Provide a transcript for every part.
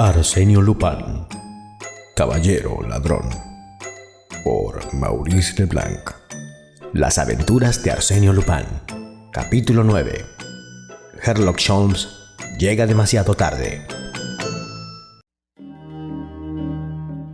Arsenio Lupin, Caballero Ladrón, por Maurice Leblanc. Las aventuras de Arsenio Lupin, capítulo 9. Sherlock Holmes llega demasiado tarde.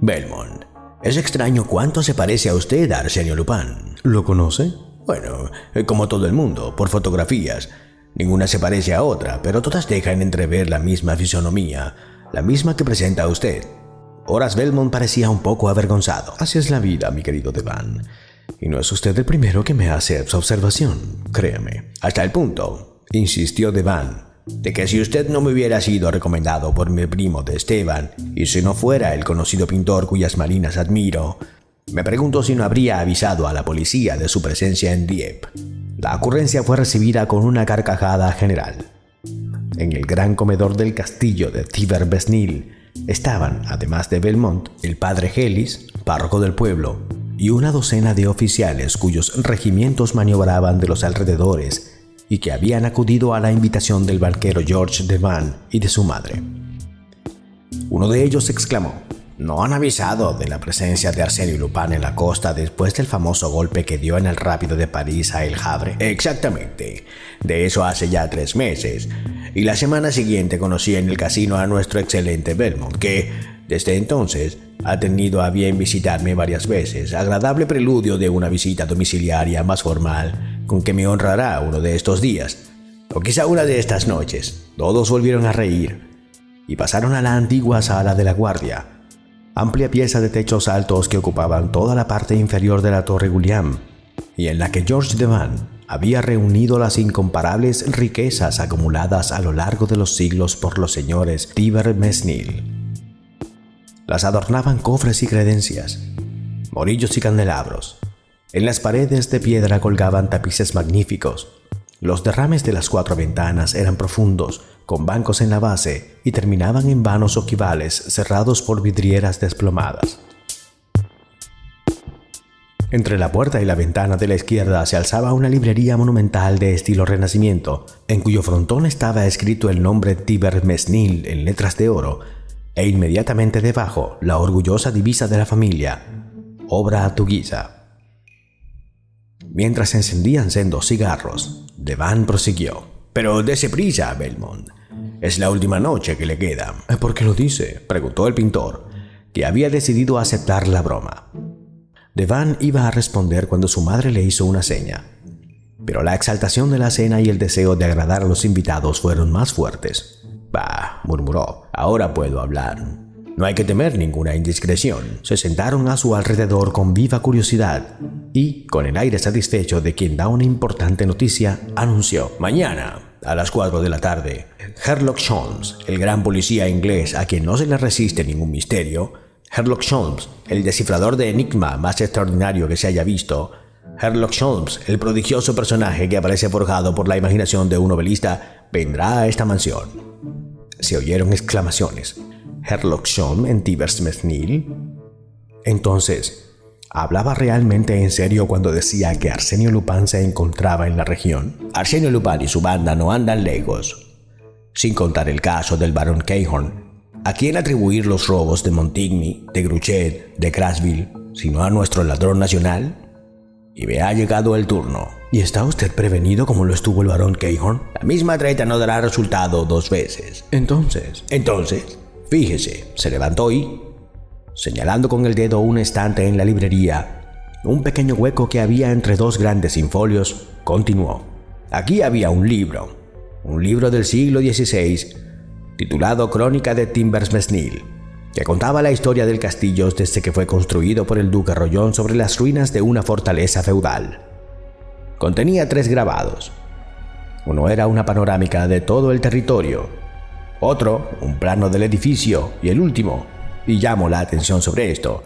Belmont, es extraño cuánto se parece a usted a Arsenio Lupin. ¿Lo conoce? Bueno, como todo el mundo, por fotografías. Ninguna se parece a otra, pero todas dejan entrever la misma fisonomía, la misma que presenta usted. Horace Belmont parecía un poco avergonzado. Así es la vida, mi querido Devan. Y no es usted el primero que me hace esa observación, créame. Hasta el punto, insistió Devan, de que si usted no me hubiera sido recomendado por mi primo de Esteban, y si no fuera el conocido pintor cuyas marinas admiro, me pregunto si no habría avisado a la policía de su presencia en Dieppe. La ocurrencia fue recibida con una carcajada general. En el gran comedor del castillo de Tiber-Besnil estaban, además de Belmont, el padre Gelis, párroco del pueblo, y una docena de oficiales cuyos regimientos maniobraban de los alrededores y que habían acudido a la invitación del banquero George Devan y de su madre. Uno de ellos exclamó, ¿No han avisado de la presencia de Arsenio Lupin en la costa después del famoso golpe que dio en el rápido de París a El Havre? Exactamente. De eso hace ya tres meses. Y la semana siguiente conocí en el casino a nuestro excelente Belmont, que, desde entonces, ha tenido a bien visitarme varias veces. Agradable preludio de una visita domiciliaria más formal, con que me honrará uno de estos días. O quizá una de estas noches. Todos volvieron a reír y pasaron a la antigua sala de la guardia amplia pieza de techos altos que ocupaban toda la parte inferior de la Torre William, y en la que George Devan había reunido las incomparables riquezas acumuladas a lo largo de los siglos por los señores Tiber Mesnil. Las adornaban cofres y credencias, morillos y candelabros. En las paredes de piedra colgaban tapices magníficos. Los derrames de las cuatro ventanas eran profundos, con bancos en la base y terminaban en vanos ojivales cerrados por vidrieras desplomadas. Entre la puerta y la ventana de la izquierda se alzaba una librería monumental de estilo renacimiento, en cuyo frontón estaba escrito el nombre Tiber Mesnil en letras de oro, e inmediatamente debajo la orgullosa divisa de la familia, obra a tu guisa. Mientras encendían sendos cigarros, Devan prosiguió. Pero dése prisa, Belmont. Es la última noche que le queda. Eh, ¿Por qué lo dice? preguntó el pintor, que había decidido aceptar la broma. Devan iba a responder cuando su madre le hizo una seña. Pero la exaltación de la cena y el deseo de agradar a los invitados fueron más fuertes. Bah, murmuró, ahora puedo hablar. No hay que temer ninguna indiscreción. Se sentaron a su alrededor con viva curiosidad y, con el aire satisfecho de quien da una importante noticia, anunció, mañana, a las 4 de la tarde, Sherlock Holmes, el gran policía inglés a quien no se le resiste ningún misterio, Sherlock Holmes, el descifrador de enigma más extraordinario que se haya visto, Sherlock Holmes, el prodigioso personaje que aparece forjado por la imaginación de un novelista, vendrá a esta mansión. Se oyeron exclamaciones. Herlock Holmes en Tibersmith Entonces, ¿hablaba realmente en serio cuando decía que Arsenio Lupin se encontraba en la región? Arsenio Lupin y su banda no andan lejos, sin contar el caso del barón Cahorn. ¿A quién atribuir los robos de Montigny, de Gruchet, de Crasville, sino a nuestro ladrón nacional? Y me ha llegado el turno. ¿Y está usted prevenido como lo estuvo el barón Cahorn? La misma treta no dará resultado dos veces. Entonces. Entonces, Fíjese, se levantó y, señalando con el dedo un estante en la librería, un pequeño hueco que había entre dos grandes infolios, continuó. Aquí había un libro, un libro del siglo XVI, titulado Crónica de Timbersmesnil, que contaba la historia del castillo desde que fue construido por el duque Rollón sobre las ruinas de una fortaleza feudal. Contenía tres grabados. Uno era una panorámica de todo el territorio, otro, un plano del edificio, y el último, y llamo la atención sobre esto,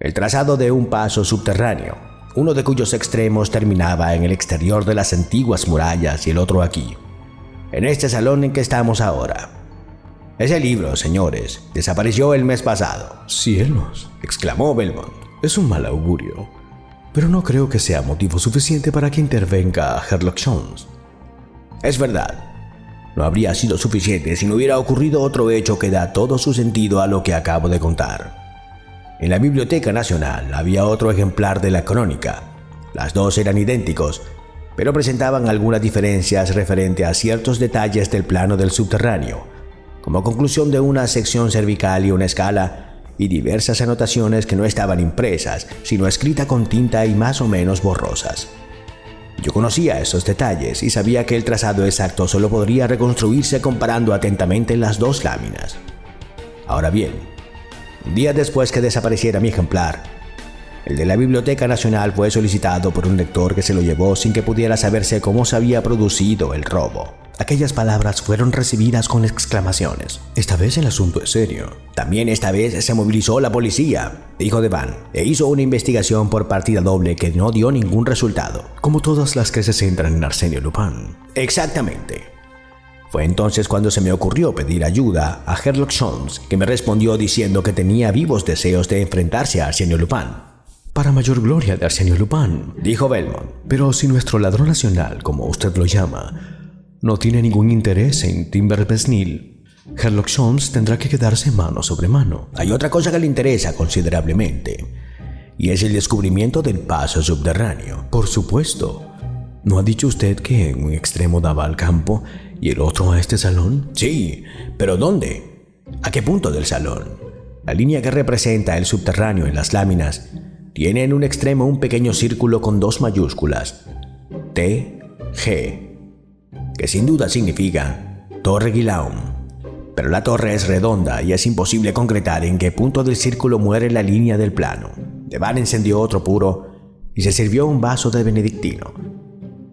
el trazado de un paso subterráneo, uno de cuyos extremos terminaba en el exterior de las antiguas murallas y el otro aquí, en este salón en que estamos ahora. Ese libro, señores, desapareció el mes pasado. Cielos, exclamó Belmont. Es un mal augurio, pero no creo que sea motivo suficiente para que intervenga Sherlock Holmes. Es verdad, no habría sido suficiente si no hubiera ocurrido otro hecho que da todo su sentido a lo que acabo de contar. En la Biblioteca Nacional había otro ejemplar de la crónica. Las dos eran idénticos, pero presentaban algunas diferencias referente a ciertos detalles del plano del subterráneo, como conclusión de una sección cervical y una escala, y diversas anotaciones que no estaban impresas, sino escritas con tinta y más o menos borrosas. Yo conocía esos detalles y sabía que el trazado exacto solo podría reconstruirse comparando atentamente las dos láminas. Ahora bien, un día después que desapareciera mi ejemplar, el de la Biblioteca Nacional fue solicitado por un lector que se lo llevó sin que pudiera saberse cómo se había producido el robo. Aquellas palabras fueron recibidas con exclamaciones. Esta vez el asunto es serio. También esta vez se movilizó la policía, dijo Devan, e hizo una investigación por partida doble que no dio ningún resultado. Como todas las que se centran en Arsenio Lupin. Exactamente. Fue entonces cuando se me ocurrió pedir ayuda a Sherlock Holmes, que me respondió diciendo que tenía vivos deseos de enfrentarse a Arsenio Lupin para mayor gloria de Arsenio Lupin, dijo Belmont. Pero si nuestro ladrón nacional, como usted lo llama, no tiene ningún interés en Timber Besnil, Sherlock Holmes tendrá que quedarse mano sobre mano. Hay otra cosa que le interesa considerablemente, y es el descubrimiento del paso subterráneo. Por supuesto. ¿No ha dicho usted que en un extremo daba al campo y el otro a este salón? Sí, pero ¿dónde? ¿A qué punto del salón? La línea que representa el subterráneo en las láminas tiene en un extremo un pequeño círculo con dos mayúsculas, T, G, que sin duda significa Torre Guillaume. Pero la torre es redonda y es imposible concretar en qué punto del círculo muere la línea del plano. Devan encendió otro puro y se sirvió un vaso de benedictino.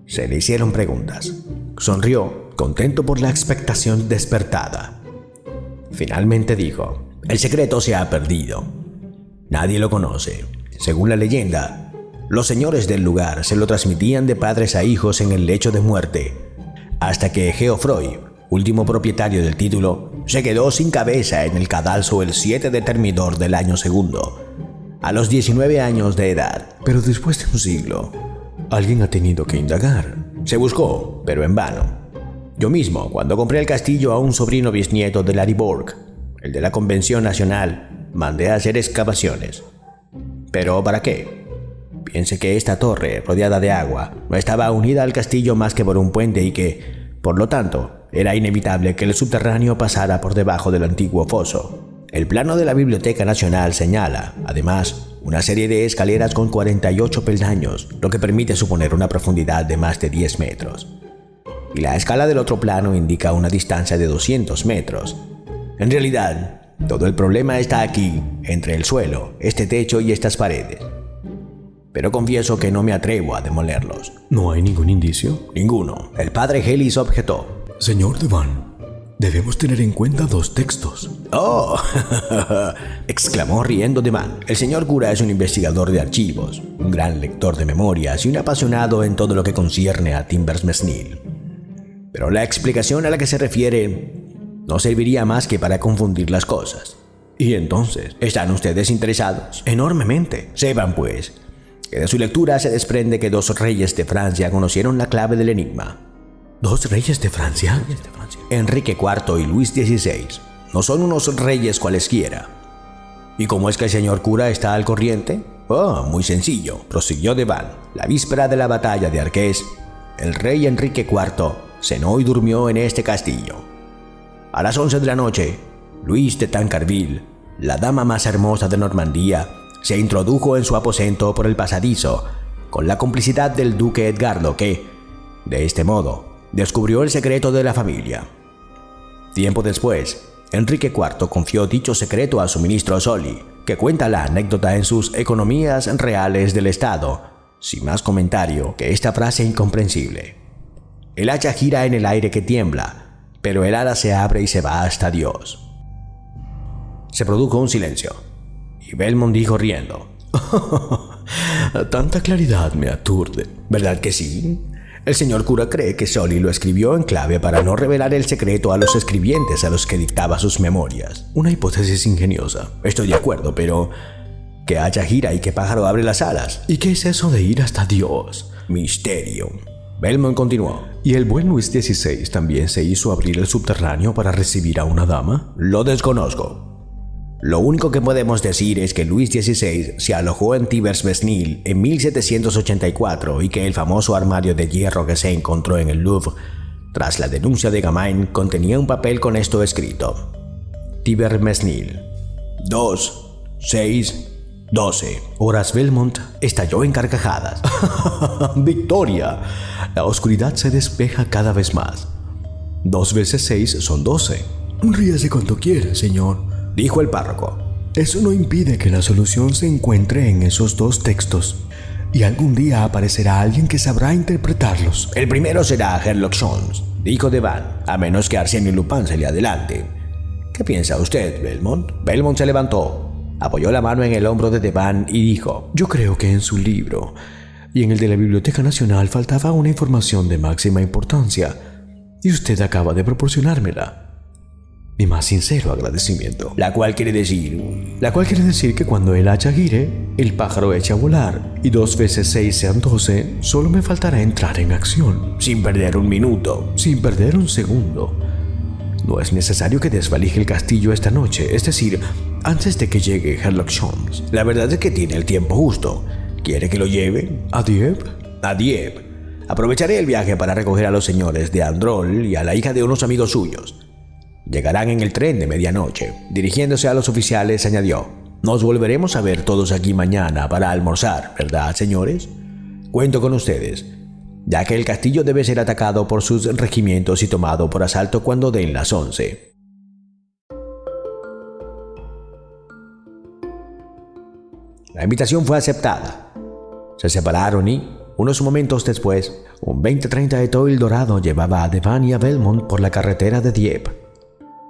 Se le hicieron preguntas. Sonrió, contento por la expectación despertada. Finalmente dijo, el secreto se ha perdido. Nadie lo conoce. Según la leyenda, los señores del lugar se lo transmitían de padres a hijos en el lecho de muerte, hasta que Geoffroy, último propietario del título, se quedó sin cabeza en el cadalso el 7 de Termidor del año segundo, a los 19 años de edad. Pero después de un siglo, alguien ha tenido que indagar. Se buscó, pero en vano. Yo mismo, cuando compré el castillo a un sobrino bisnieto de Larry Borg, el de la Convención Nacional, mandé a hacer excavaciones. ¿Pero para qué? Piense que esta torre, rodeada de agua, no estaba unida al castillo más que por un puente y que, por lo tanto, era inevitable que el subterráneo pasara por debajo del antiguo foso. El plano de la Biblioteca Nacional señala, además, una serie de escaleras con 48 peldaños, lo que permite suponer una profundidad de más de 10 metros. Y la escala del otro plano indica una distancia de 200 metros. En realidad, todo el problema está aquí, entre el suelo, este techo y estas paredes. Pero confieso que no me atrevo a demolerlos. ¿No hay ningún indicio? Ninguno. El padre Helis objetó. Señor Devan, debemos tener en cuenta dos textos. ¡Oh! exclamó riendo Devan. El señor cura es un investigador de archivos, un gran lector de memorias y un apasionado en todo lo que concierne a Timbers Mesnil. Pero la explicación a la que se refiere no serviría más que para confundir las cosas. Y entonces, ¿están ustedes interesados? Enormemente. Sepan pues, de su lectura se desprende que dos reyes de Francia conocieron la clave del enigma. ¿Dos reyes de Francia? Enrique IV y Luis XVI. No son unos reyes cualesquiera. ¿Y cómo es que el señor cura está al corriente? Oh, muy sencillo, prosiguió Devan. La víspera de la batalla de Arqués, el rey Enrique IV cenó y durmió en este castillo. A las 11 de la noche, Luis de Tancarville, la dama más hermosa de Normandía, se introdujo en su aposento por el pasadizo, con la complicidad del duque Edgardo que, de este modo, descubrió el secreto de la familia. Tiempo después, Enrique IV confió dicho secreto a su ministro Soli, que cuenta la anécdota en sus Economías Reales del Estado, sin más comentario que esta frase incomprensible. El hacha gira en el aire que tiembla, pero el ala se abre y se va hasta Dios. Se produjo un silencio, y Belmont dijo riendo. Tanta claridad me aturde. ¿Verdad que sí? El señor cura cree que Soli lo escribió en clave para no revelar el secreto a los escribientes a los que dictaba sus memorias. Una hipótesis ingeniosa. Estoy de acuerdo, pero que haya gira y que pájaro abre las alas. ¿Y qué es eso de ir hasta Dios? Misterio. Belmont continuó. ¿Y el buen Luis XVI también se hizo abrir el subterráneo para recibir a una dama? Lo desconozco. Lo único que podemos decir es que Luis XVI se alojó en Tibers-Mesnil en 1784 y que el famoso armario de hierro que se encontró en el Louvre tras la denuncia de Gamain contenía un papel con esto escrito. Tibers-Mesnil 2, 6, 12. Horas Belmont estalló en carcajadas. ¡Victoria! La oscuridad se despeja cada vez más. Dos veces seis son doce. Ríase cuanto quiera, señor dijo el párroco. Eso no impide que la solución se encuentre en esos dos textos, y algún día aparecerá alguien que sabrá interpretarlos. El primero será Herlock Jones, dijo Devan, a menos que Arsenio Lupin se le adelante. ¿Qué piensa usted, Belmont? Belmont se levantó, apoyó la mano en el hombro de Devan y dijo: Yo creo que en su libro y en el de la Biblioteca Nacional faltaba una información de máxima importancia, y usted acaba de proporcionármela mi más sincero agradecimiento. La cual quiere decir... La cual quiere decir que cuando el hacha gire, el pájaro echa a volar, y dos veces seis sean doce, solo me faltará entrar en acción. Sin perder un minuto. Sin perder un segundo. No es necesario que desvalije el castillo esta noche, es decir, antes de que llegue Herlock Holmes. La verdad es que tiene el tiempo justo. ¿Quiere que lo lleve? ¿A Dieppe? A Dieppe. Aprovecharé el viaje para recoger a los señores de Androl y a la hija de unos amigos suyos. Llegarán en el tren de medianoche. Dirigiéndose a los oficiales, añadió, Nos volveremos a ver todos aquí mañana para almorzar, ¿verdad, señores? Cuento con ustedes, ya que el castillo debe ser atacado por sus regimientos y tomado por asalto cuando den las once. La invitación fue aceptada. Se separaron y, unos momentos después, un 2030 de Toil Dorado llevaba a Devan y a Belmont por la carretera de Dieppe.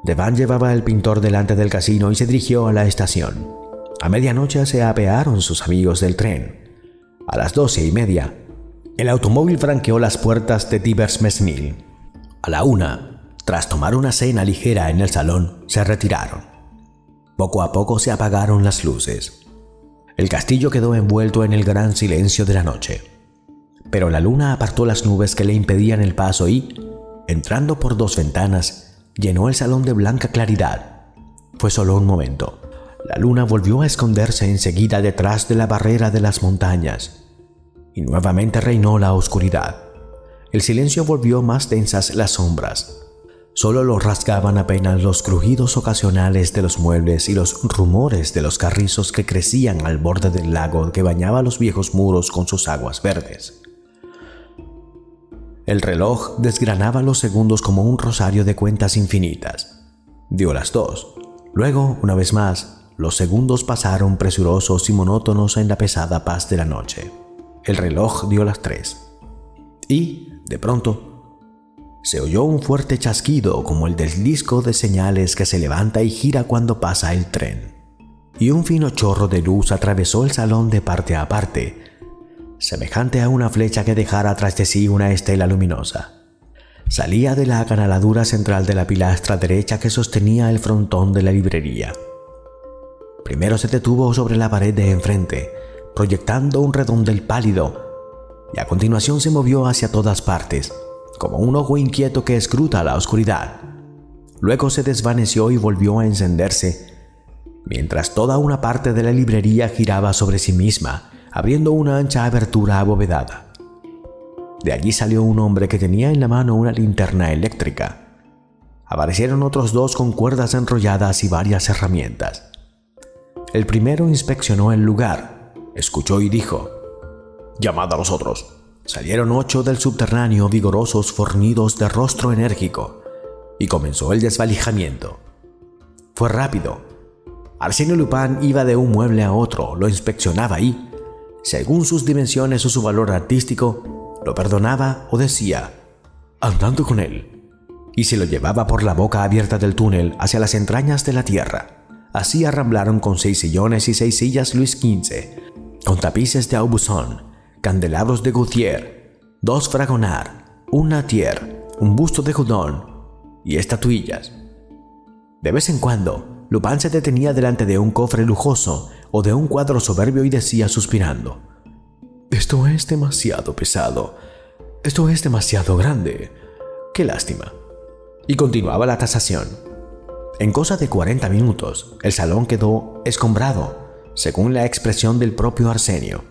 Devan llevaba al pintor delante del casino y se dirigió a la estación. A medianoche se apearon sus amigos del tren. A las doce y media, el automóvil franqueó las puertas de Tibers Mesnil. A la una, tras tomar una cena ligera en el salón, se retiraron. Poco a poco se apagaron las luces. El castillo quedó envuelto en el gran silencio de la noche. Pero la luna apartó las nubes que le impedían el paso y, entrando por dos ventanas, llenó el salón de blanca claridad. Fue solo un momento. La luna volvió a esconderse enseguida detrás de la barrera de las montañas, y nuevamente reinó la oscuridad. El silencio volvió más densas las sombras. Solo lo rasgaban apenas los crujidos ocasionales de los muebles y los rumores de los carrizos que crecían al borde del lago que bañaba los viejos muros con sus aguas verdes. El reloj desgranaba los segundos como un rosario de cuentas infinitas. Dio las dos. Luego, una vez más, los segundos pasaron presurosos y monótonos en la pesada paz de la noche. El reloj dio las tres. Y, de pronto, se oyó un fuerte chasquido como el del disco de señales que se levanta y gira cuando pasa el tren. Y un fino chorro de luz atravesó el salón de parte a parte, semejante a una flecha que dejara tras de sí una estela luminosa. Salía de la acanaladura central de la pilastra derecha que sostenía el frontón de la librería. Primero se detuvo sobre la pared de enfrente, proyectando un redondel pálido, y a continuación se movió hacia todas partes, como un ojo inquieto que escruta la oscuridad. Luego se desvaneció y volvió a encenderse, mientras toda una parte de la librería giraba sobre sí misma, abriendo una ancha abertura abovedada. De allí salió un hombre que tenía en la mano una linterna eléctrica. Aparecieron otros dos con cuerdas enrolladas y varias herramientas. El primero inspeccionó el lugar, escuchó y dijo, Llamad a los otros. Salieron ocho del subterráneo vigorosos fornidos de rostro enérgico, y comenzó el desvalijamiento. Fue rápido. Arsenio Lupin iba de un mueble a otro, lo inspeccionaba y, según sus dimensiones o su valor artístico, lo perdonaba o decía, andando con él, y se lo llevaba por la boca abierta del túnel hacia las entrañas de la tierra. Así arramblaron con seis sillones y seis sillas Luis XV, con tapices de Aubusson, candelabros de Gautier, dos Fragonard, un Natier, un busto de Houdon y estatuillas. De vez en cuando, Lupin se detenía delante de un cofre lujoso o de un cuadro soberbio y decía suspirando, Esto es demasiado pesado. Esto es demasiado grande. Qué lástima. Y continuaba la tasación. En cosa de 40 minutos, el salón quedó escombrado, según la expresión del propio Arsenio,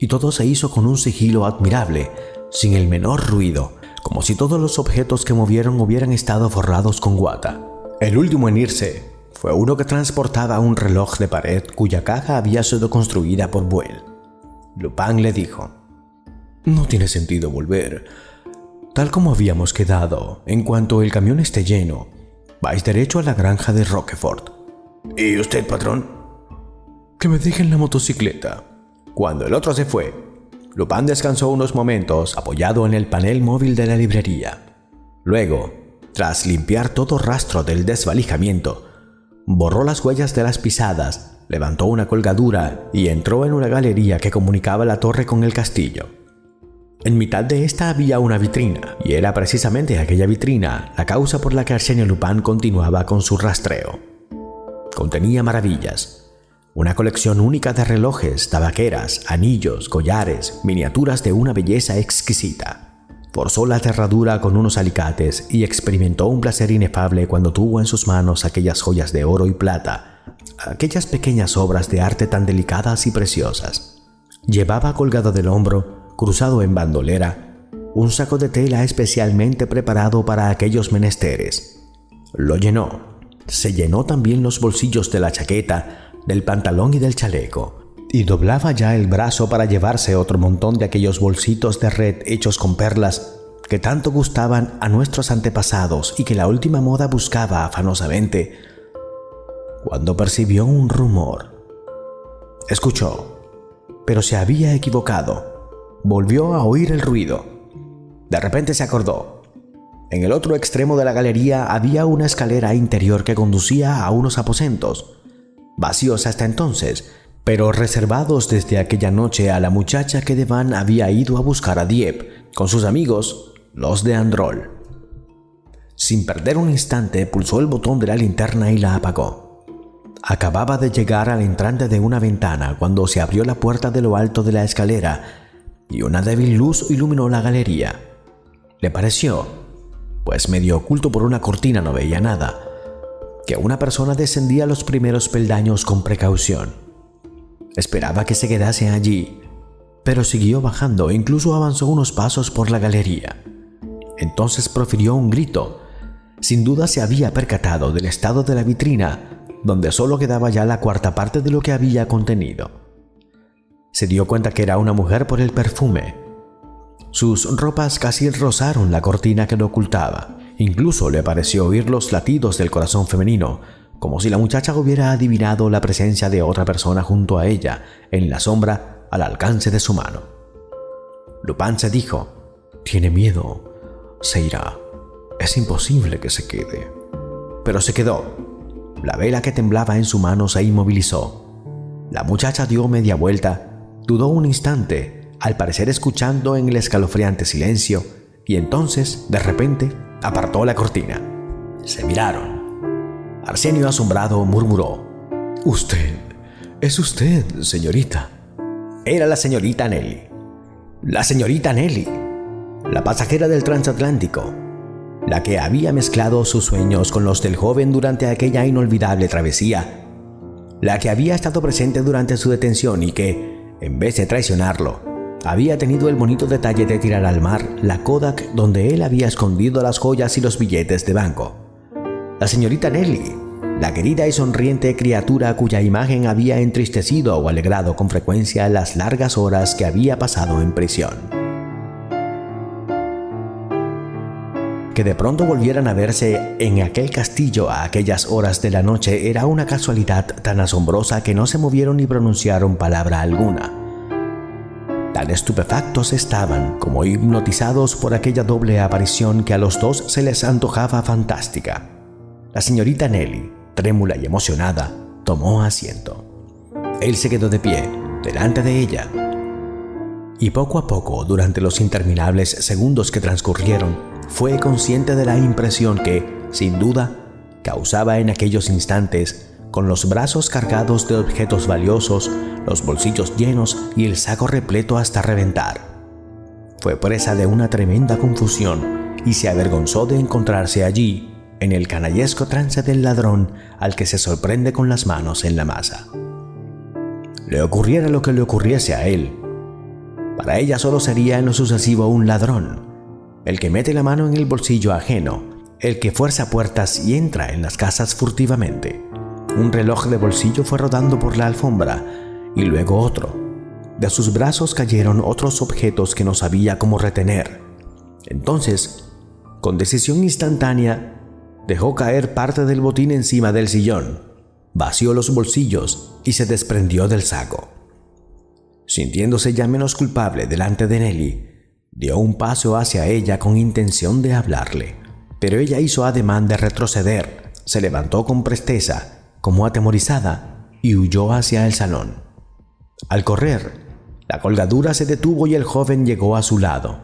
y todo se hizo con un sigilo admirable, sin el menor ruido, como si todos los objetos que movieron hubieran estado forrados con guata. El último en irse fue uno que transportaba un reloj de pared cuya caja había sido construida por Buell. Lupin le dijo, No tiene sentido volver. Tal como habíamos quedado, en cuanto el camión esté lleno, vais derecho a la granja de Roquefort. ¿Y usted, patrón? Que me dejen la motocicleta. Cuando el otro se fue, Lupin descansó unos momentos apoyado en el panel móvil de la librería. Luego, tras limpiar todo rastro del desvalijamiento, borró las huellas de las pisadas, levantó una colgadura y entró en una galería que comunicaba la torre con el castillo. En mitad de esta había una vitrina, y era precisamente aquella vitrina la causa por la que Arsenio Lupin continuaba con su rastreo. Contenía maravillas, una colección única de relojes, tabaqueras, anillos, collares, miniaturas de una belleza exquisita. Forzó la cerradura con unos alicates y experimentó un placer inefable cuando tuvo en sus manos aquellas joyas de oro y plata, aquellas pequeñas obras de arte tan delicadas y preciosas. Llevaba colgado del hombro, cruzado en bandolera, un saco de tela especialmente preparado para aquellos menesteres. Lo llenó. Se llenó también los bolsillos de la chaqueta, del pantalón y del chaleco y doblaba ya el brazo para llevarse otro montón de aquellos bolsitos de red hechos con perlas que tanto gustaban a nuestros antepasados y que la última moda buscaba afanosamente, cuando percibió un rumor. Escuchó, pero se había equivocado. Volvió a oír el ruido. De repente se acordó. En el otro extremo de la galería había una escalera interior que conducía a unos aposentos, vacíos hasta entonces, pero reservados desde aquella noche a la muchacha que Devan había ido a buscar a Dieppe con sus amigos, los de Androl. Sin perder un instante, pulsó el botón de la linterna y la apagó. Acababa de llegar al entrante de una ventana cuando se abrió la puerta de lo alto de la escalera y una débil luz iluminó la galería. Le pareció, pues medio oculto por una cortina no veía nada, que una persona descendía los primeros peldaños con precaución. Esperaba que se quedase allí, pero siguió bajando e incluso avanzó unos pasos por la galería. Entonces profirió un grito. Sin duda se había percatado del estado de la vitrina, donde solo quedaba ya la cuarta parte de lo que había contenido. Se dio cuenta que era una mujer por el perfume. Sus ropas casi rozaron la cortina que lo ocultaba. Incluso le pareció oír los latidos del corazón femenino, como si la muchacha hubiera adivinado la presencia de otra persona junto a ella, en la sombra, al alcance de su mano. Lupin se dijo, tiene miedo, se irá, es imposible que se quede. Pero se quedó. La vela que temblaba en su mano se inmovilizó. La muchacha dio media vuelta, dudó un instante, al parecer escuchando en el escalofriante silencio, y entonces, de repente, apartó la cortina. Se miraron. Arsenio asombrado murmuró. Usted, es usted, señorita. Era la señorita Nelly. La señorita Nelly, la pasajera del transatlántico, la que había mezclado sus sueños con los del joven durante aquella inolvidable travesía, la que había estado presente durante su detención y que, en vez de traicionarlo, había tenido el bonito detalle de tirar al mar la Kodak donde él había escondido las joyas y los billetes de banco la señorita Nelly, la querida y sonriente criatura cuya imagen había entristecido o alegrado con frecuencia las largas horas que había pasado en prisión. Que de pronto volvieran a verse en aquel castillo a aquellas horas de la noche era una casualidad tan asombrosa que no se movieron ni pronunciaron palabra alguna. Tan estupefactos estaban como hipnotizados por aquella doble aparición que a los dos se les antojaba fantástica. La señorita Nelly, trémula y emocionada, tomó asiento. Él se quedó de pie, delante de ella. Y poco a poco, durante los interminables segundos que transcurrieron, fue consciente de la impresión que, sin duda, causaba en aquellos instantes, con los brazos cargados de objetos valiosos, los bolsillos llenos y el saco repleto hasta reventar. fue presa de una tremenda confusión y se avergonzó de encontrarse allí, en el canallesco trance del ladrón al que se sorprende con las manos en la masa. Le ocurriera lo que le ocurriese a él. Para ella solo sería en lo sucesivo un ladrón, el que mete la mano en el bolsillo ajeno, el que fuerza puertas y entra en las casas furtivamente. Un reloj de bolsillo fue rodando por la alfombra y luego otro. De sus brazos cayeron otros objetos que no sabía cómo retener. Entonces, con decisión instantánea, dejó caer parte del botín encima del sillón, vació los bolsillos y se desprendió del saco. Sintiéndose ya menos culpable delante de Nelly, dio un paso hacia ella con intención de hablarle, pero ella hizo ademán de retroceder, se levantó con presteza, como atemorizada, y huyó hacia el salón. Al correr, la colgadura se detuvo y el joven llegó a su lado.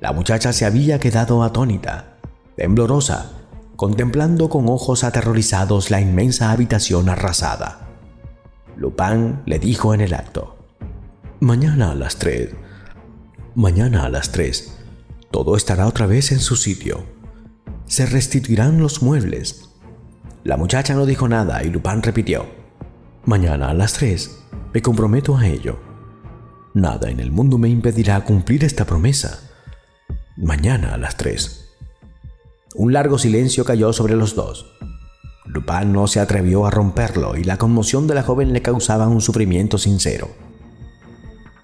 La muchacha se había quedado atónita, temblorosa, contemplando con ojos aterrorizados la inmensa habitación arrasada. Lupin le dijo en el acto, Mañana a las tres, mañana a las tres, todo estará otra vez en su sitio. Se restituirán los muebles. La muchacha no dijo nada y Lupin repitió, Mañana a las tres, me comprometo a ello. Nada en el mundo me impedirá cumplir esta promesa. Mañana a las tres. Un largo silencio cayó sobre los dos. Lupin no se atrevió a romperlo y la conmoción de la joven le causaba un sufrimiento sincero.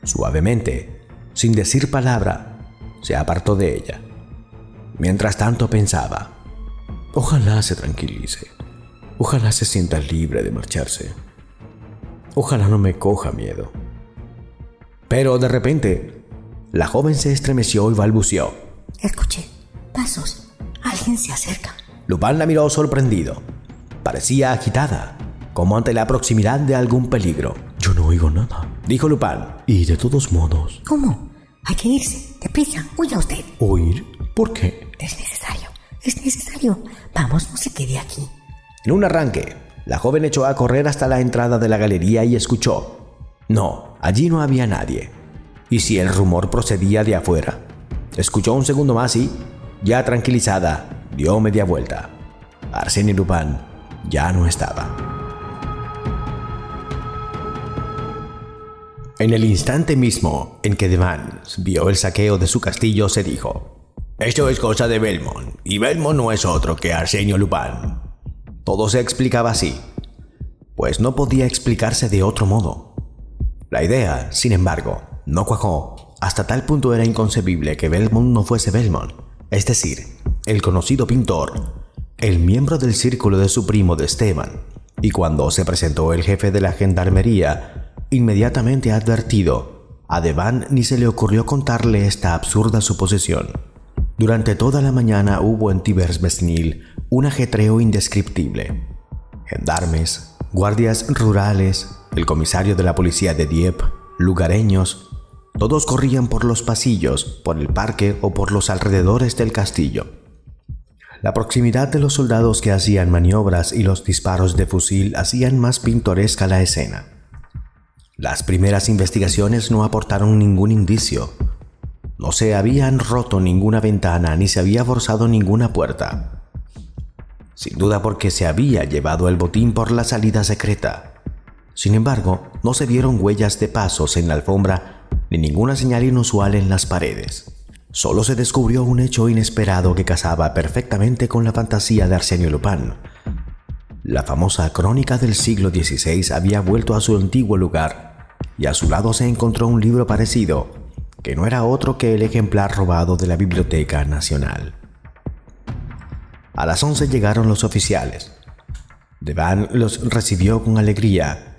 Suavemente, sin decir palabra, se apartó de ella. Mientras tanto pensaba, ojalá se tranquilice, ojalá se sienta libre de marcharse, ojalá no me coja miedo. Pero de repente, la joven se estremeció y balbuceó. Escuché pasos Alguien se acerca. Lupin la miró sorprendido. Parecía agitada, como ante la proximidad de algún peligro. Yo no oigo nada, dijo Lupin. Y de todos modos. ¿Cómo? Hay que irse. Deprisa, huya usted. ¿Oír? ¿Por qué? Es necesario. Es necesario. Vamos, no se quede aquí. En un arranque, la joven echó a correr hasta la entrada de la galería y escuchó. No, allí no había nadie. ¿Y si el rumor procedía de afuera? Escuchó un segundo más y, ya tranquilizada, dio media vuelta. Arsène Lupin ya no estaba. En el instante mismo en que Devans vio el saqueo de su castillo, se dijo: Esto es cosa de Belmont, y Belmont no es otro que Arsenio Lupin. Todo se explicaba así, pues no podía explicarse de otro modo. La idea, sin embargo, no cuajó. Hasta tal punto era inconcebible que Belmont no fuese Belmont es decir, el conocido pintor, el miembro del círculo de su primo de Esteban, y cuando se presentó el jefe de la gendarmería, inmediatamente advertido, a Devan ni se le ocurrió contarle esta absurda suposición. Durante toda la mañana hubo en Tibersmesnil un ajetreo indescriptible. Gendarmes, guardias rurales, el comisario de la policía de Dieppe, lugareños, todos corrían por los pasillos, por el parque o por los alrededores del castillo. La proximidad de los soldados que hacían maniobras y los disparos de fusil hacían más pintoresca la escena. Las primeras investigaciones no aportaron ningún indicio. No se habían roto ninguna ventana ni se había forzado ninguna puerta. Sin duda porque se había llevado el botín por la salida secreta. Sin embargo, no se vieron huellas de pasos en la alfombra ni ninguna señal inusual en las paredes. Solo se descubrió un hecho inesperado que casaba perfectamente con la fantasía de Arsenio Lupin. La famosa crónica del siglo XVI había vuelto a su antiguo lugar y a su lado se encontró un libro parecido, que no era otro que el ejemplar robado de la Biblioteca Nacional. A las once llegaron los oficiales. Devan los recibió con alegría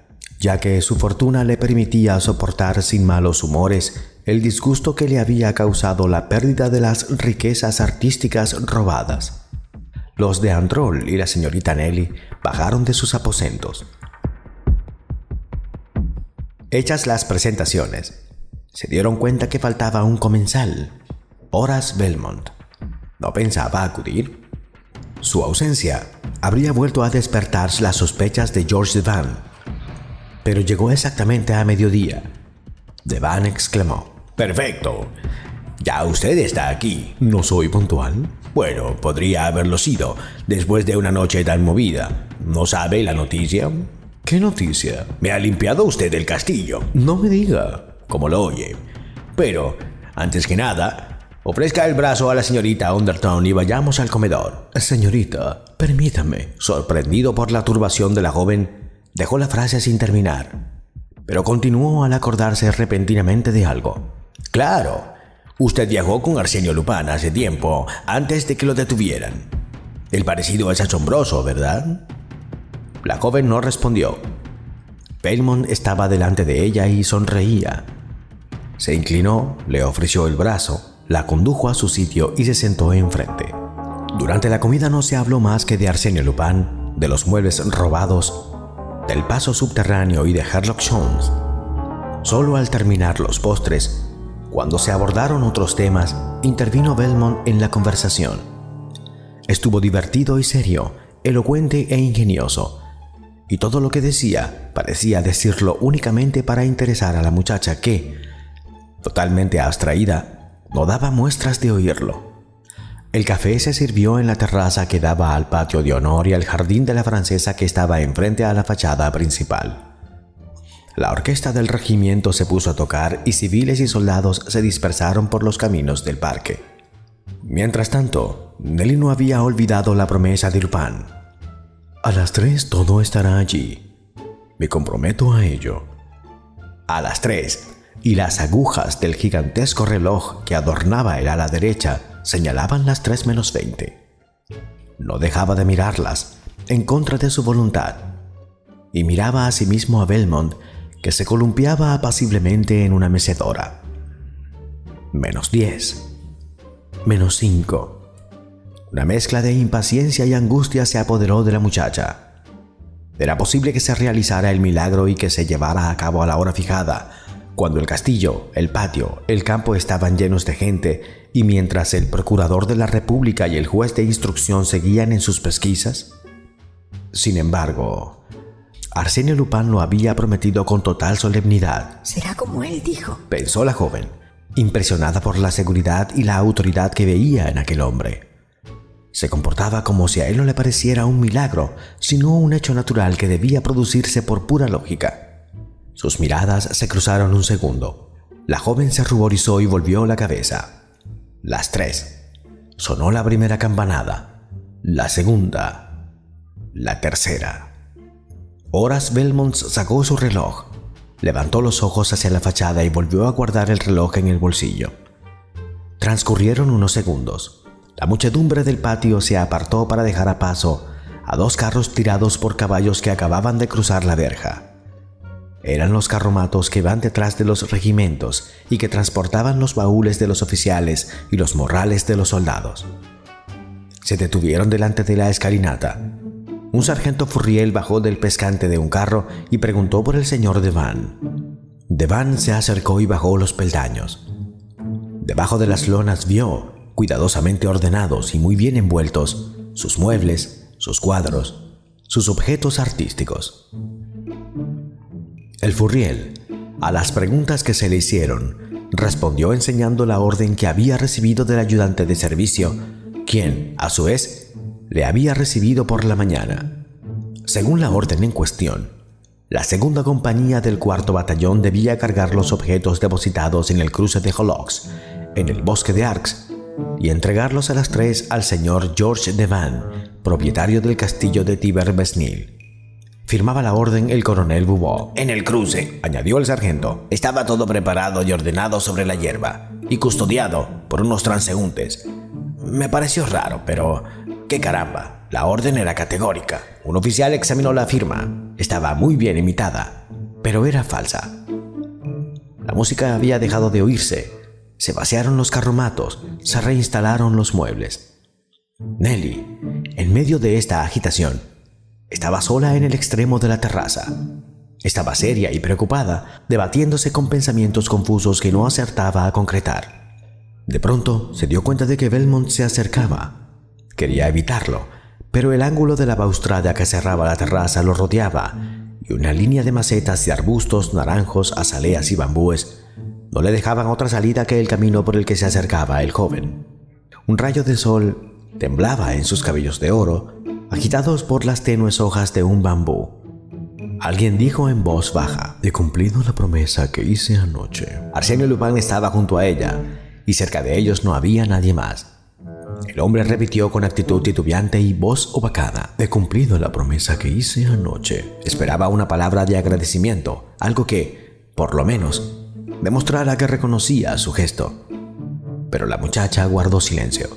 ya que su fortuna le permitía soportar sin malos humores el disgusto que le había causado la pérdida de las riquezas artísticas robadas. Los de Androl y la señorita Nelly bajaron de sus aposentos. Hechas las presentaciones, se dieron cuenta que faltaba un comensal, Horace Belmont. ¿No pensaba acudir? Su ausencia habría vuelto a despertar las sospechas de George Devan, pero llegó exactamente a mediodía. Devan exclamó, Perfecto. Ya usted está aquí. ¿No soy puntual? Bueno, podría haberlo sido, después de una noche tan movida. ¿No sabe la noticia? ¿Qué noticia? Me ha limpiado usted el castillo. No me diga. Como lo oye. Pero, antes que nada, ofrezca el brazo a la señorita Underton y vayamos al comedor. Señorita, permítame. Sorprendido por la turbación de la joven, dejó la frase sin terminar, pero continuó al acordarse repentinamente de algo. Claro, usted viajó con Arsenio Lupin hace tiempo, antes de que lo detuvieran. El parecido es asombroso, ¿verdad? La joven no respondió. Belmont estaba delante de ella y sonreía. Se inclinó, le ofreció el brazo, la condujo a su sitio y se sentó enfrente. Durante la comida no se habló más que de Arsenio Lupin, de los muebles robados, del paso subterráneo y de Sherlock Holmes. Solo al terminar los postres, cuando se abordaron otros temas, intervino Belmont en la conversación. Estuvo divertido y serio, elocuente e ingenioso, y todo lo que decía parecía decirlo únicamente para interesar a la muchacha que, totalmente abstraída, no daba muestras de oírlo. El café se sirvió en la terraza que daba al patio de honor y al jardín de la francesa que estaba enfrente a la fachada principal. La orquesta del regimiento se puso a tocar y civiles y soldados se dispersaron por los caminos del parque. Mientras tanto, Nelly no había olvidado la promesa de Lupin. A las tres todo estará allí. Me comprometo a ello. A las tres, y las agujas del gigantesco reloj que adornaba el ala derecha señalaban las tres menos veinte. No dejaba de mirarlas, en contra de su voluntad, y miraba a sí mismo a Belmont, que se columpiaba apaciblemente en una mecedora. Menos diez. Menos cinco. Una mezcla de impaciencia y angustia se apoderó de la muchacha. Era posible que se realizara el milagro y que se llevara a cabo a la hora fijada, cuando el castillo, el patio, el campo estaban llenos de gente y mientras el procurador de la República y el juez de instrucción seguían en sus pesquisas? Sin embargo, Arsenio Lupin lo había prometido con total solemnidad. Será como él dijo, pensó la joven, impresionada por la seguridad y la autoridad que veía en aquel hombre. Se comportaba como si a él no le pareciera un milagro, sino un hecho natural que debía producirse por pura lógica. Sus miradas se cruzaron un segundo. La joven se ruborizó y volvió la cabeza. Las tres. Sonó la primera campanada. La segunda. La tercera. Horas Belmont sacó su reloj, levantó los ojos hacia la fachada y volvió a guardar el reloj en el bolsillo. Transcurrieron unos segundos. La muchedumbre del patio se apartó para dejar a paso a dos carros tirados por caballos que acababan de cruzar la verja eran los carromatos que van detrás de los regimentos y que transportaban los baúles de los oficiales y los morrales de los soldados. Se detuvieron delante de la escalinata. Un sargento Furriel bajó del pescante de un carro y preguntó por el señor Devan. Devan se acercó y bajó los peldaños. Debajo de las lonas vio, cuidadosamente ordenados y muy bien envueltos, sus muebles, sus cuadros, sus objetos artísticos. El Furriel, a las preguntas que se le hicieron, respondió enseñando la orden que había recibido del ayudante de servicio, quien, a su vez, le había recibido por la mañana. Según la orden en cuestión, la segunda compañía del cuarto batallón debía cargar los objetos depositados en el cruce de Holox, en el bosque de Arx, y entregarlos a las tres al señor George Devan, propietario del castillo de Tiber-Mesnil. Firmaba la orden el coronel Bubó. En el cruce, añadió el sargento, estaba todo preparado y ordenado sobre la hierba, y custodiado por unos transeúntes. Me pareció raro, pero... ¡Qué caramba! La orden era categórica. Un oficial examinó la firma. Estaba muy bien imitada, pero era falsa. La música había dejado de oírse. Se vaciaron los carromatos, se reinstalaron los muebles. Nelly, en medio de esta agitación, estaba sola en el extremo de la terraza. Estaba seria y preocupada, debatiéndose con pensamientos confusos que no acertaba a concretar. De pronto se dio cuenta de que Belmont se acercaba. Quería evitarlo, pero el ángulo de la baustrada que cerraba la terraza lo rodeaba y una línea de macetas y arbustos naranjos, azaleas y bambúes No le dejaban otra salida que el camino por el que se acercaba el joven. Un rayo de sol temblaba en sus cabellos de oro, agitados por las tenues hojas de un bambú. Alguien dijo en voz baja, He cumplido la promesa que hice anoche. Arsenio Lupin estaba junto a ella, y cerca de ellos no había nadie más. El hombre repitió con actitud titubeante y voz opacada. He cumplido la promesa que hice anoche. Esperaba una palabra de agradecimiento, algo que, por lo menos, demostrara que reconocía su gesto. Pero la muchacha guardó silencio.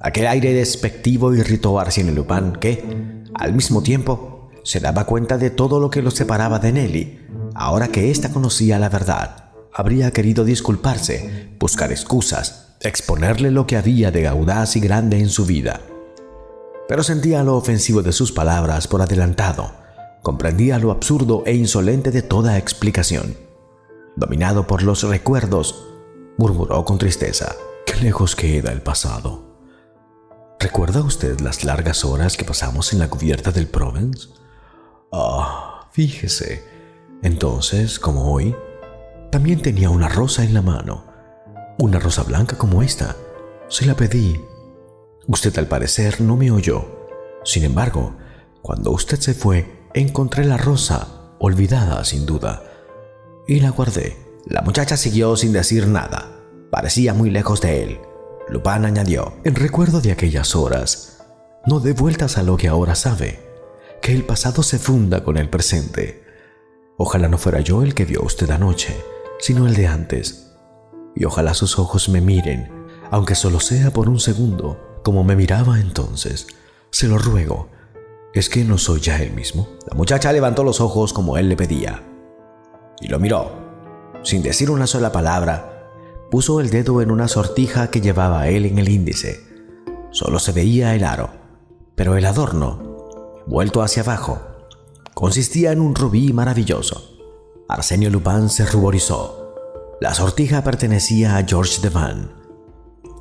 Aquel aire despectivo irritó a Arsène Lupin que, al mismo tiempo, se daba cuenta de todo lo que lo separaba de Nelly. Ahora que ésta conocía la verdad, habría querido disculparse, buscar excusas, exponerle lo que había de audaz y grande en su vida. Pero sentía lo ofensivo de sus palabras por adelantado, comprendía lo absurdo e insolente de toda explicación. Dominado por los recuerdos, murmuró con tristeza. Qué lejos queda el pasado. ¿Recuerda usted las largas horas que pasamos en la cubierta del Provence? Ah, fíjese. Entonces, como hoy, también tenía una rosa en la mano. Una rosa blanca como esta. Se la pedí. Usted al parecer no me oyó. Sin embargo, cuando usted se fue, encontré la rosa, olvidada sin duda, y la guardé. La muchacha siguió sin decir nada. Parecía muy lejos de él. Lupin añadió, En recuerdo de aquellas horas, no dé vueltas a lo que ahora sabe, que el pasado se funda con el presente. Ojalá no fuera yo el que vio usted anoche, sino el de antes. Y ojalá sus ojos me miren, aunque solo sea por un segundo, como me miraba entonces. Se lo ruego. ¿Es que no soy ya el mismo? La muchacha levantó los ojos como él le pedía y lo miró. Sin decir una sola palabra, puso el dedo en una sortija que llevaba él en el índice. Solo se veía el aro, pero el adorno, vuelto hacia abajo, consistía en un rubí maravilloso. Arsenio Lupin se ruborizó. La sortija pertenecía a George Devane.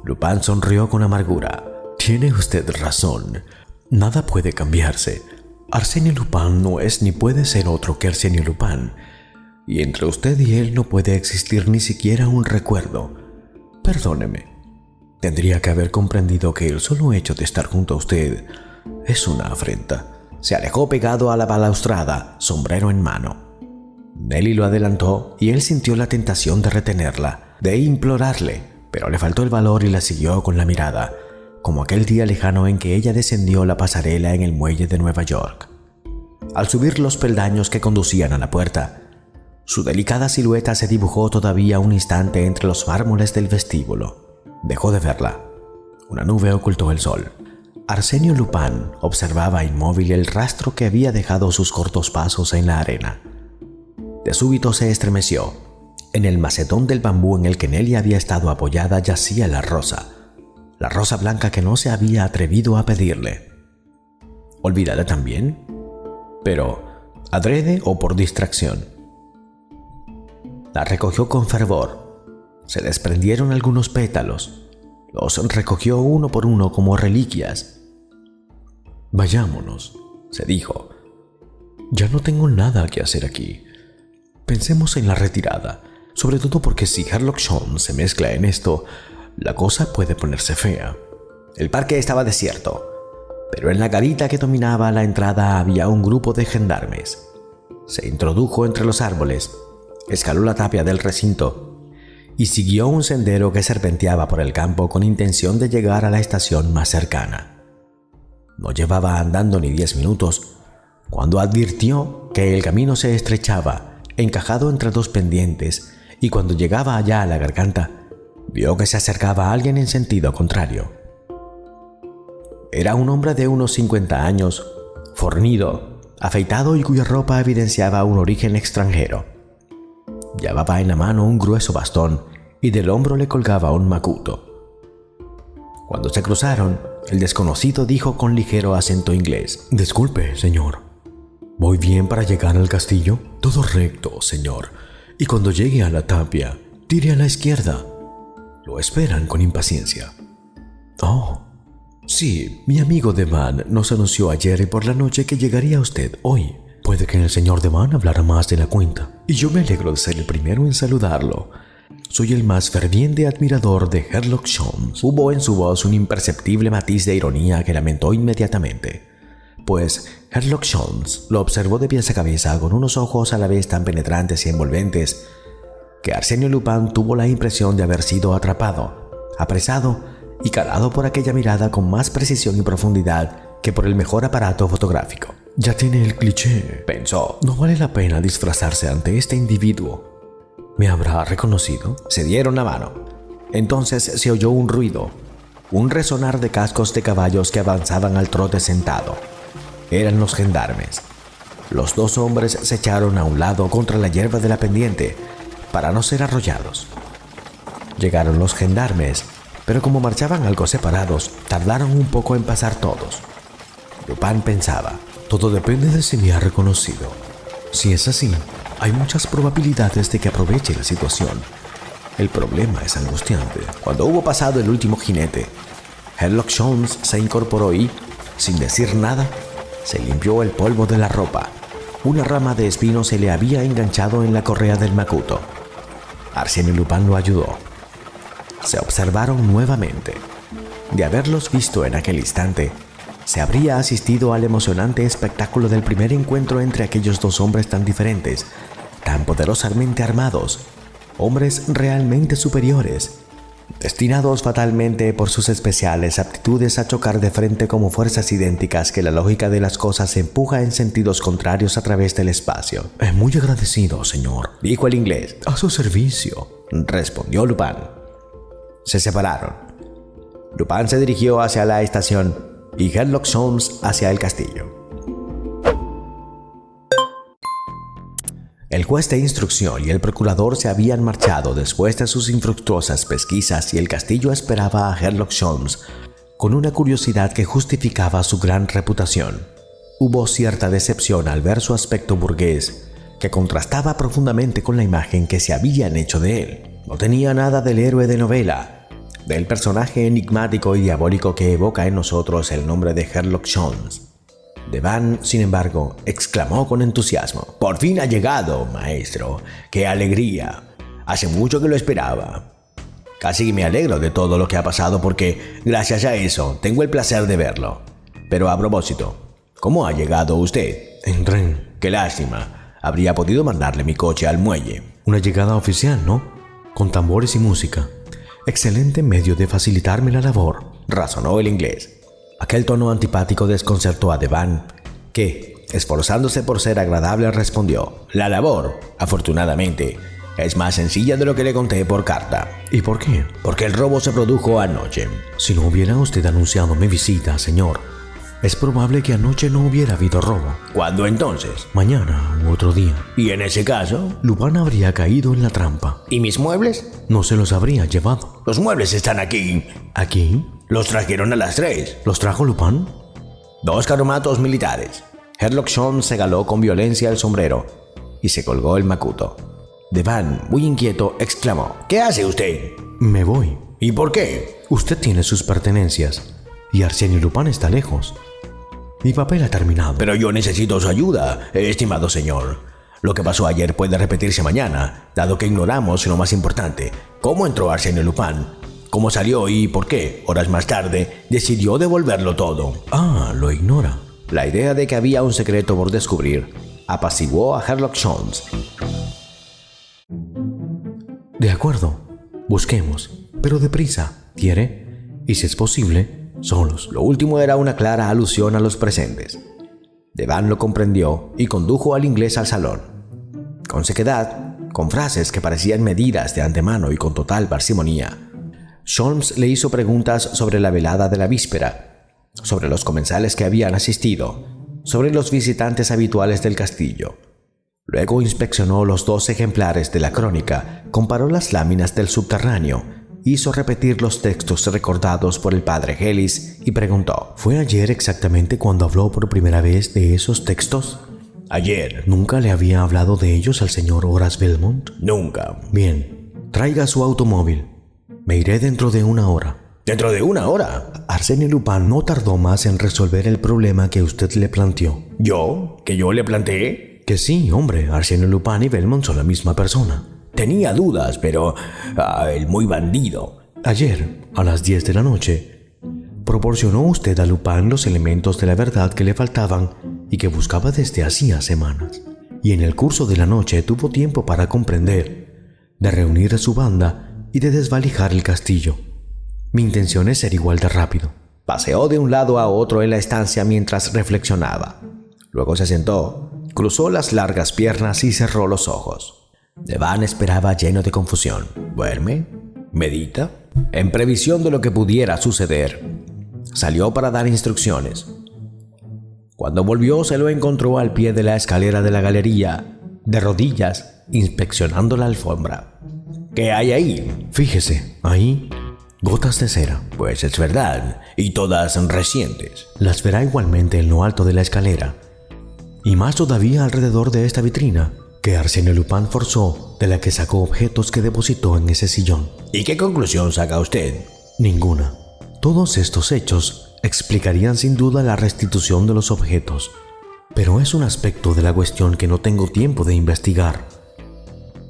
Lupin sonrió con amargura. Tiene usted razón. Nada puede cambiarse. Arsenio Lupin no es ni puede ser otro que Arsenio Lupin y entre usted y él no puede existir ni siquiera un recuerdo. Perdóneme. Tendría que haber comprendido que el solo hecho de estar junto a usted es una afrenta. Se alejó pegado a la balaustrada, sombrero en mano. Nelly lo adelantó y él sintió la tentación de retenerla, de implorarle, pero le faltó el valor y la siguió con la mirada, como aquel día lejano en que ella descendió la pasarela en el muelle de Nueva York. Al subir los peldaños que conducían a la puerta, su delicada silueta se dibujó todavía un instante entre los mármoles del vestíbulo. Dejó de verla. Una nube ocultó el sol. Arsenio Lupin observaba inmóvil el rastro que había dejado sus cortos pasos en la arena. De súbito se estremeció. En el macetón del bambú en el que Nelly había estado apoyada yacía la rosa, la rosa blanca que no se había atrevido a pedirle. ¿Olvidada también? Pero, ¿adrede o por distracción? La recogió con fervor. Se desprendieron algunos pétalos. Los recogió uno por uno como reliquias. Vayámonos, se dijo. Ya no tengo nada que hacer aquí. Pensemos en la retirada, sobre todo porque si Herlock Sholmes se mezcla en esto, la cosa puede ponerse fea. El parque estaba desierto, pero en la garita que dominaba la entrada había un grupo de gendarmes. Se introdujo entre los árboles escaló la tapia del recinto y siguió un sendero que serpenteaba por el campo con intención de llegar a la estación más cercana. No llevaba andando ni diez minutos cuando advirtió que el camino se estrechaba, encajado entre dos pendientes, y cuando llegaba allá a la garganta, vio que se acercaba a alguien en sentido contrario. Era un hombre de unos 50 años, fornido, afeitado y cuya ropa evidenciaba un origen extranjero. Llevaba en la mano un grueso bastón y del hombro le colgaba un macuto. Cuando se cruzaron, el desconocido dijo con ligero acento inglés, Disculpe, señor. ¿Voy bien para llegar al castillo? Todo recto, señor. Y cuando llegue a la tapia, tire a la izquierda. Lo esperan con impaciencia. Oh, sí, mi amigo Devan nos anunció ayer por la noche que llegaría usted hoy. Puede que el señor Devan hablara más de la cuenta, y yo me alegro de ser el primero en saludarlo. Soy el más ferviente admirador de Herlock Holmes. Hubo en su voz un imperceptible matiz de ironía que lamentó inmediatamente, pues Herlock Holmes lo observó de pies a cabeza con unos ojos a la vez tan penetrantes y envolventes que Arsenio Lupin tuvo la impresión de haber sido atrapado, apresado y calado por aquella mirada con más precisión y profundidad que por el mejor aparato fotográfico. Ya tiene el cliché, pensó. No vale la pena disfrazarse ante este individuo. ¿Me habrá reconocido? Se dieron la mano. Entonces se oyó un ruido, un resonar de cascos de caballos que avanzaban al trote sentado. Eran los gendarmes. Los dos hombres se echaron a un lado contra la hierba de la pendiente para no ser arrollados. Llegaron los gendarmes, pero como marchaban algo separados, tardaron un poco en pasar todos. Lupin pensaba, todo depende de si me ha reconocido. Si es así, hay muchas probabilidades de que aproveche la situación. El problema es angustiante. Cuando hubo pasado el último jinete, Herlock Jones se incorporó y, sin decir nada, se limpió el polvo de la ropa. Una rama de espino se le había enganchado en la correa del macuto. Arsenio Lupin lo ayudó. Se observaron nuevamente. De haberlos visto en aquel instante, se habría asistido al emocionante espectáculo del primer encuentro entre aquellos dos hombres tan diferentes, tan poderosamente armados, hombres realmente superiores, destinados fatalmente por sus especiales aptitudes a chocar de frente como fuerzas idénticas que la lógica de las cosas empuja en sentidos contrarios a través del espacio. Es muy agradecido, señor, dijo el inglés. A su servicio, respondió Lupin. Se separaron. Lupin se dirigió hacia la estación y Herlock Holmes hacia el castillo. El juez de instrucción y el procurador se habían marchado después de sus infructuosas pesquisas y el castillo esperaba a Herlock Holmes con una curiosidad que justificaba su gran reputación. Hubo cierta decepción al ver su aspecto burgués, que contrastaba profundamente con la imagen que se habían hecho de él. No tenía nada del héroe de novela, del personaje enigmático y diabólico que evoca en nosotros el nombre de Herlock Jones. Devan, sin embargo, exclamó con entusiasmo. Por fin ha llegado, maestro. ¡Qué alegría! Hace mucho que lo esperaba. Casi me alegro de todo lo que ha pasado porque, gracias a eso, tengo el placer de verlo. Pero a propósito, ¿cómo ha llegado usted? En tren. Qué lástima. Habría podido mandarle mi coche al muelle. Una llegada oficial, ¿no? Con tambores y música. Excelente medio de facilitarme la labor, razonó el inglés. Aquel tono antipático desconcertó a Devan, que, esforzándose por ser agradable, respondió, La labor, afortunadamente, es más sencilla de lo que le conté por carta. ¿Y por qué? Porque el robo se produjo anoche. Si no hubiera usted anunciado mi visita, señor, es probable que anoche no hubiera habido robo. ¿Cuándo entonces? Mañana u otro día. ¿Y en ese caso? Lupin habría caído en la trampa. ¿Y mis muebles? No se los habría llevado. Los muebles están aquí. ¿Aquí? Los trajeron a las tres. ¿Los trajo Lupin? Dos caromatos militares. Herlock Sholmes se galó con violencia el sombrero y se colgó el macuto. Devan, muy inquieto, exclamó: ¿Qué hace usted? Me voy. ¿Y por qué? Usted tiene sus pertenencias y Arsenio Lupin está lejos. Mi papel ha terminado. Pero yo necesito su ayuda, estimado señor. Lo que pasó ayer puede repetirse mañana, dado que ignoramos lo más importante. ¿Cómo entró Arsenio Lupin? ¿Cómo salió y por qué, horas más tarde, decidió devolverlo todo? Ah, lo ignora. La idea de que había un secreto por descubrir apaciguó a Herlock Jones. De acuerdo, busquemos, pero deprisa, ¿quiere? Y si es posible, solos. Lo último era una clara alusión a los presentes. Devan lo comprendió y condujo al inglés al salón. Con sequedad, con frases que parecían medidas de antemano y con total parsimonía, Sholmes le hizo preguntas sobre la velada de la víspera, sobre los comensales que habían asistido, sobre los visitantes habituales del castillo. Luego inspeccionó los dos ejemplares de la crónica, comparó las láminas del subterráneo hizo repetir los textos recordados por el padre Helis y preguntó, ¿fue ayer exactamente cuando habló por primera vez de esos textos? Ayer. ¿Nunca le había hablado de ellos al señor Horace Belmont? Nunca. Bien, traiga su automóvil. Me iré dentro de una hora. ¿Dentro de una hora? Arsenio Lupin no tardó más en resolver el problema que usted le planteó. ¿Yo? ¿Que yo le planteé? Que sí, hombre, Arsenio Lupin y Belmont son la misma persona. Tenía dudas, pero ah, el muy bandido. Ayer, a las 10 de la noche, proporcionó usted a Lupin los elementos de la verdad que le faltaban y que buscaba desde hacía semanas. Y en el curso de la noche tuvo tiempo para comprender, de reunir a su banda y de desvalijar el castillo. Mi intención es ser igual de rápido. Paseó de un lado a otro en la estancia mientras reflexionaba. Luego se sentó, cruzó las largas piernas y cerró los ojos. Devan esperaba lleno de confusión. ¿Duerme? ¿Medita? En previsión de lo que pudiera suceder, salió para dar instrucciones. Cuando volvió se lo encontró al pie de la escalera de la galería, de rodillas, inspeccionando la alfombra. ¿Qué hay ahí? Fíjese, ahí, gotas de cera. Pues es verdad, y todas recientes. Las verá igualmente en lo alto de la escalera, y más todavía alrededor de esta vitrina, que Arsène Lupin forzó, de la que sacó objetos que depositó en ese sillón. ¿Y qué conclusión saca usted? Ninguna. Todos estos hechos explicarían sin duda la restitución de los objetos, pero es un aspecto de la cuestión que no tengo tiempo de investigar.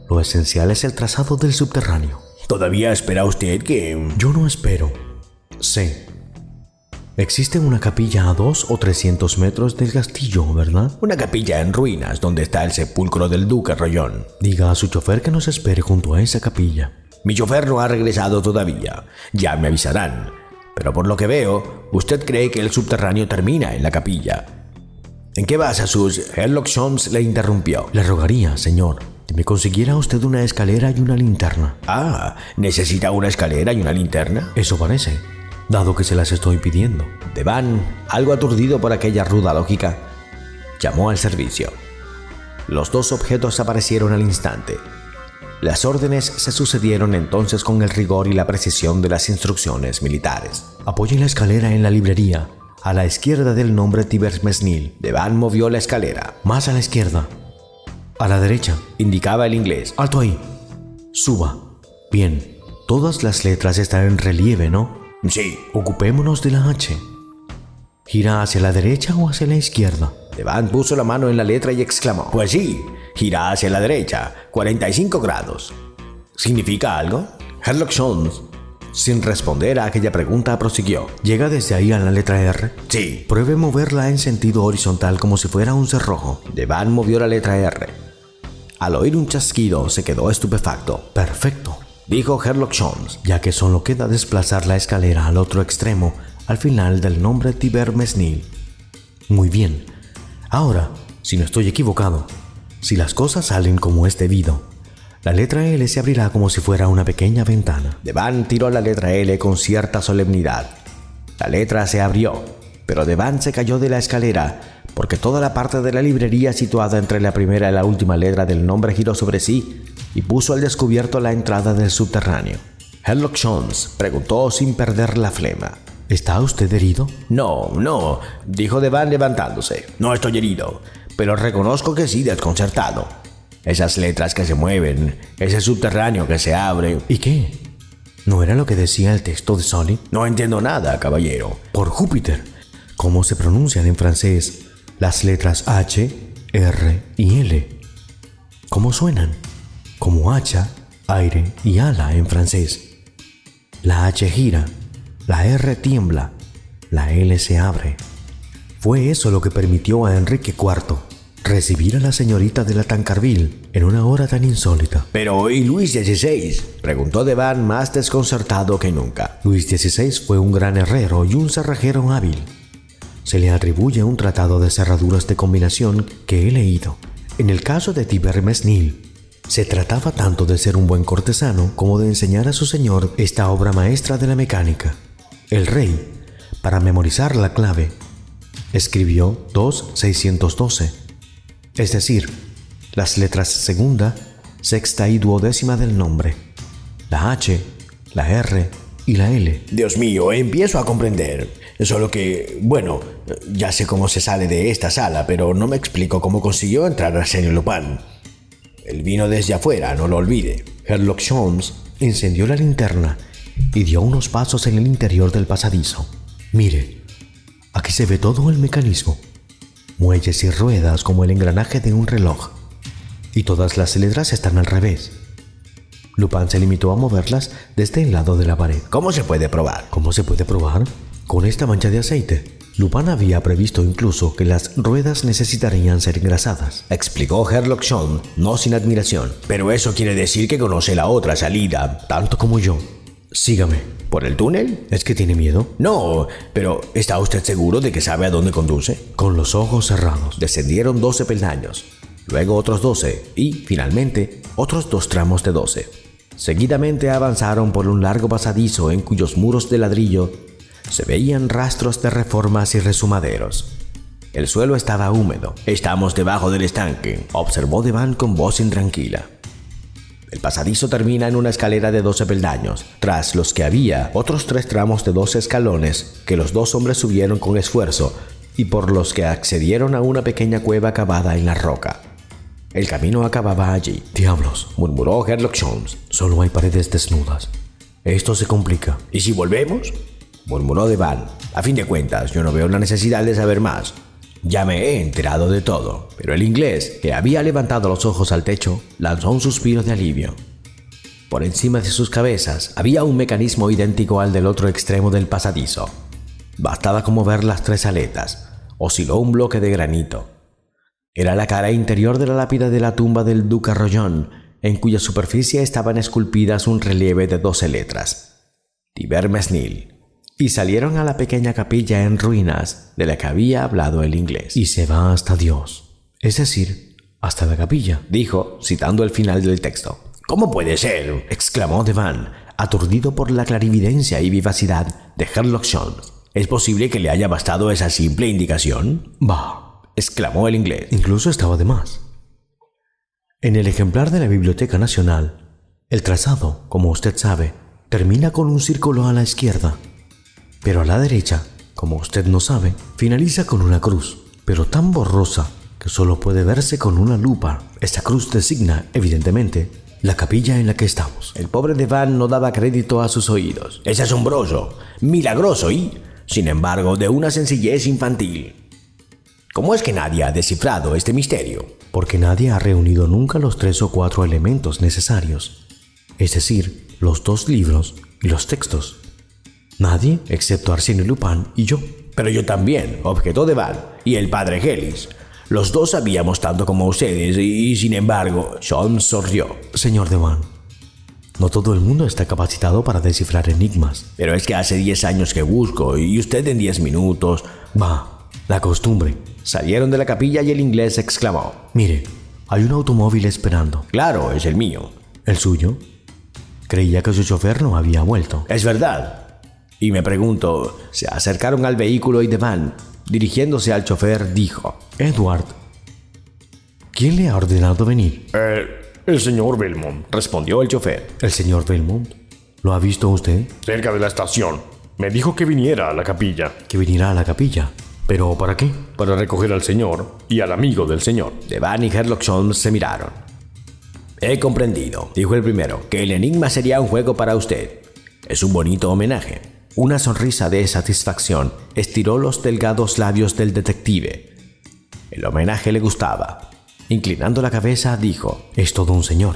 Lo esencial es el trazado del subterráneo. ¿Todavía espera usted que...? Yo no espero. Sé Existe una capilla a dos o trescientos metros del castillo, ¿verdad? Una capilla en ruinas donde está el sepulcro del duque Rollón. Diga a su chofer que nos espere junto a esa capilla. Mi chofer no ha regresado todavía. Ya me avisarán. Pero por lo que veo, usted cree que el subterráneo termina en la capilla. ¿En qué basa sus... Herlock Jones le interrumpió. Le rogaría, señor, que me consiguiera usted una escalera y una linterna. Ah, ¿necesita una escalera y una linterna? Eso parece dado que se las estoy pidiendo. Devan, algo aturdido por aquella ruda lógica, llamó al servicio. Los dos objetos aparecieron al instante. Las órdenes se sucedieron entonces con el rigor y la precisión de las instrucciones militares. Apoye la escalera en la librería, a la izquierda del nombre Tibers Mesnil. Devan movió la escalera. Más a la izquierda. A la derecha. Indicaba el inglés. Alto ahí. Suba. Bien. Todas las letras están en relieve, ¿no? Sí. Ocupémonos de la H. ¿Gira hacia la derecha o hacia la izquierda? Devan puso la mano en la letra y exclamó. Pues sí, gira hacia la derecha, 45 grados. ¿Significa algo? Herlock Jones, sin responder a aquella pregunta, prosiguió. ¿Llega desde ahí a la letra R? Sí. Pruebe moverla en sentido horizontal como si fuera un cerrojo. Devan movió la letra R. Al oír un chasquido, se quedó estupefacto. Perfecto dijo Herlock Jones, ya que solo queda desplazar la escalera al otro extremo, al final del nombre Tiber Mesnil. Muy bien. Ahora, si no estoy equivocado, si las cosas salen como es debido, la letra L se abrirá como si fuera una pequeña ventana. Devan tiró la letra L con cierta solemnidad. La letra se abrió, pero Devan se cayó de la escalera porque toda la parte de la librería situada entre la primera y la última letra del nombre giró sobre sí y puso al descubierto la entrada del subterráneo. Herlock Jones preguntó sin perder la flema. ¿Está usted herido? No, no, dijo Devan levantándose. No estoy herido, pero reconozco que sí desconcertado. Esas letras que se mueven, ese subterráneo que se abre. ¿Y qué? ¿No era lo que decía el texto de Solid? No entiendo nada, caballero. Por Júpiter. ¿Cómo se pronuncian en francés las letras H, R y L? ¿Cómo suenan? Como hacha, aire y ala en francés. La H gira, la R tiembla, la L se abre. Fue eso lo que permitió a Enrique IV recibir a la señorita de la Tancarville en una hora tan insólita. Pero ¿y Luis XVI? preguntó Devan más desconcertado que nunca. Luis XVI fue un gran herrero y un cerrajero hábil. Se le atribuye un tratado de cerraduras de combinación que he leído. En el caso de Tiber Mesnil, se trataba tanto de ser un buen cortesano como de enseñar a su señor esta obra maestra de la mecánica. El rey, para memorizar la clave, escribió 2612, es decir, las letras segunda, sexta y duodécima del nombre, la H, la R y la L. Dios mío, empiezo a comprender. Solo que, bueno, ya sé cómo se sale de esta sala, pero no me explico cómo consiguió entrar a señor Lupin. El vino desde afuera, no lo olvide. Herlock Jones encendió la linterna y dio unos pasos en el interior del pasadizo. Mire, aquí se ve todo el mecanismo. Muelles y ruedas como el engranaje de un reloj. Y todas las letras están al revés. Lupin se limitó a moverlas desde el lado de la pared. ¿Cómo se puede probar? ¿Cómo se puede probar? Con esta mancha de aceite. Lupin había previsto incluso que las ruedas necesitarían ser engrasadas. Explicó Herlock Sholmes, no sin admiración. Pero eso quiere decir que conoce la otra salida. Tanto como yo. Sígame. ¿Por el túnel? ¿Es que tiene miedo? No, pero ¿está usted seguro de que sabe a dónde conduce? Con los ojos cerrados. Descendieron 12 peldaños, luego otros 12 y, finalmente, otros dos tramos de 12. Seguidamente avanzaron por un largo pasadizo en cuyos muros de ladrillo se veían rastros de reformas y resumaderos. El suelo estaba húmedo. Estamos debajo del estanque, observó Devan con voz intranquila. El pasadizo termina en una escalera de 12 peldaños, tras los que había otros tres tramos de 12 escalones que los dos hombres subieron con esfuerzo y por los que accedieron a una pequeña cueva cavada en la roca. El camino acababa allí. Diablos, murmuró Herlock Holmes. Solo hay paredes desnudas. Esto se complica. ¿Y si volvemos? Murmuró Devan. A fin de cuentas, yo no veo la necesidad de saber más. Ya me he enterado de todo. Pero el inglés, que había levantado los ojos al techo, lanzó un suspiro de alivio. Por encima de sus cabezas había un mecanismo idéntico al del otro extremo del pasadizo. Bastaba como ver las tres aletas. Osciló un bloque de granito. Era la cara interior de la lápida de la tumba del duque Rollón, en cuya superficie estaban esculpidas un relieve de doce letras. Tiber Mesnil. Y salieron a la pequeña capilla en ruinas de la que había hablado el inglés. Y se va hasta Dios. Es decir, hasta la capilla, dijo, citando el final del texto. ¿Cómo puede ser? exclamó Devan, aturdido por la clarividencia y vivacidad de Sherlock Holmes. ¿Es posible que le haya bastado esa simple indicación? Bah, exclamó el inglés. Incluso estaba de más. En el ejemplar de la Biblioteca Nacional, el trazado, como usted sabe, termina con un círculo a la izquierda, pero a la derecha, como usted no sabe, finaliza con una cruz, pero tan borrosa que solo puede verse con una lupa. Esta cruz designa, evidentemente, la capilla en la que estamos. El pobre Devan no daba crédito a sus oídos. Es asombroso, milagroso y, sin embargo, de una sencillez infantil. ¿Cómo es que nadie ha descifrado este misterio? Porque nadie ha reunido nunca los tres o cuatro elementos necesarios, es decir, los dos libros y los textos. Nadie, excepto Arsenio Lupin y yo. Pero yo también, objetó Devan, y el padre Gelis. Los dos sabíamos tanto como ustedes y, sin embargo, Sean sonrió. Señor Devan, no todo el mundo está capacitado para descifrar enigmas. Pero es que hace 10 años que busco y usted en 10 minutos... Va, la costumbre. Salieron de la capilla y el inglés exclamó. Mire, hay un automóvil esperando. Claro, es el mío. ¿El suyo? Creía que su chofer no había vuelto. Es verdad. Y me pregunto, se acercaron al vehículo y Devan, dirigiéndose al chofer, dijo, Edward, ¿quién le ha ordenado venir? El, el señor Belmont, respondió el chofer. ¿El señor Belmont? ¿Lo ha visto usted? Cerca de la estación. Me dijo que viniera a la capilla. Que viniera a la capilla. ¿Pero para qué? Para recoger al señor y al amigo del señor. Devan y Herlock Holmes se miraron. He comprendido, dijo el primero, que el enigma sería un juego para usted. Es un bonito homenaje. Una sonrisa de satisfacción estiró los delgados labios del detective. El homenaje le gustaba. Inclinando la cabeza, dijo, Es todo un señor.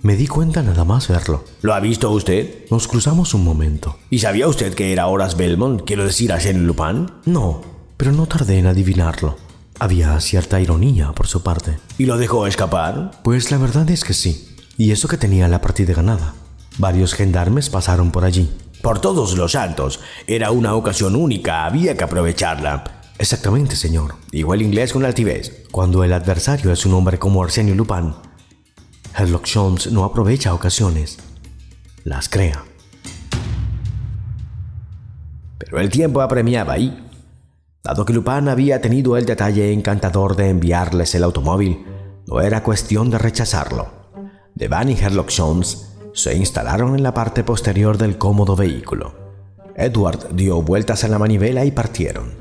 Me di cuenta nada más verlo. ¿Lo ha visto usted? Nos cruzamos un momento. ¿Y sabía usted que era Horace Belmont? Quiero decir, Arsène Lupin. No, pero no tardé en adivinarlo. Había cierta ironía por su parte. ¿Y lo dejó escapar? Pues la verdad es que sí. Y eso que tenía la partida ganada. Varios gendarmes pasaron por allí. Por todos los santos. Era una ocasión única, había que aprovecharla. Exactamente, señor. Dijo el inglés con altivez. Cuando el adversario es un hombre como Arsenio Lupin, Herlock Holmes no aprovecha ocasiones. Las crea. Pero el tiempo apremiaba y, dado que Lupin había tenido el detalle encantador de enviarles el automóvil, no era cuestión de rechazarlo. Devan y Herlock Holmes se instalaron en la parte posterior del cómodo vehículo. Edward dio vueltas a la manivela y partieron.